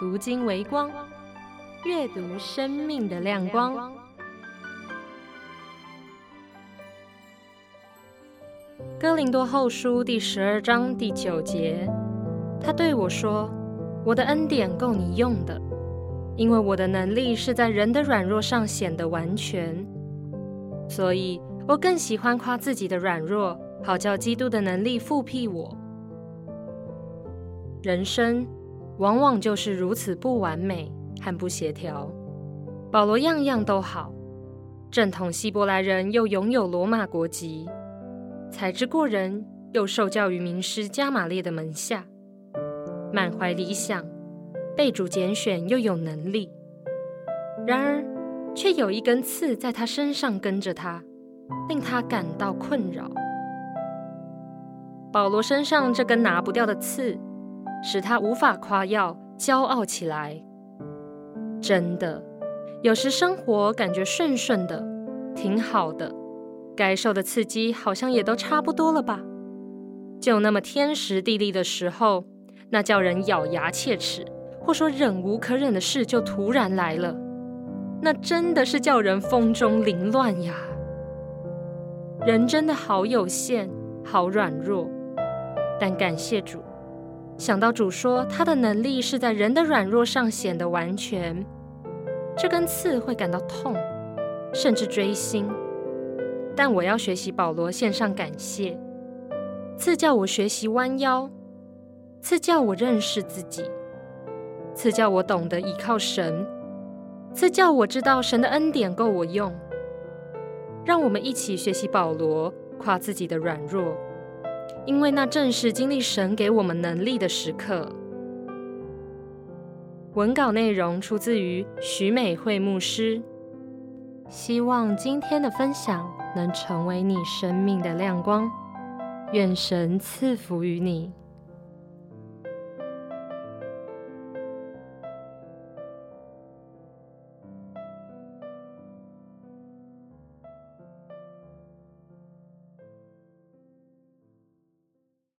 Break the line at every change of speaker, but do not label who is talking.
读经为光，阅读生命的亮光。哥林多后书第十二章第九节，他对我说：“我的恩典够你用的，因为我的能力是在人的软弱上显得完全。所以我更喜欢夸自己的软弱，好叫基督的能力覆庇我。”人生往往就是如此不完美和不协调。保罗样样都好，正统希伯来人又拥有罗马国籍，才智过人又受教于名师加玛列的门下，满怀理想，被主拣选又有能力。然而，却有一根刺在他身上跟着他，令他感到困扰。保罗身上这根拿不掉的刺，使他无法夸耀、骄傲起来。真的，有时生活感觉顺顺的，挺好的，该受的刺激好像也都差不多了吧？就那么天时地利的时候，那叫人咬牙切齿，或说忍无可忍的事就突然来了，那真的是叫人风中凌乱呀！人真的好有限，好软弱，但感谢主。想到主说他的能力是在人的软弱上显得完全，这根刺会感到痛，甚至锥心。但我要学习保罗献上感谢，赐叫我学习弯腰，赐叫我认识自己，赐叫我懂得依靠神，赐叫我知道神的恩典够我用。让我们一起学习保罗，夸自己的软弱。因为那正是经历神给我们能力的时刻。文稿内容出自于许美惠牧师。希望今天的分享能成为你生命的亮光。愿神赐福于你。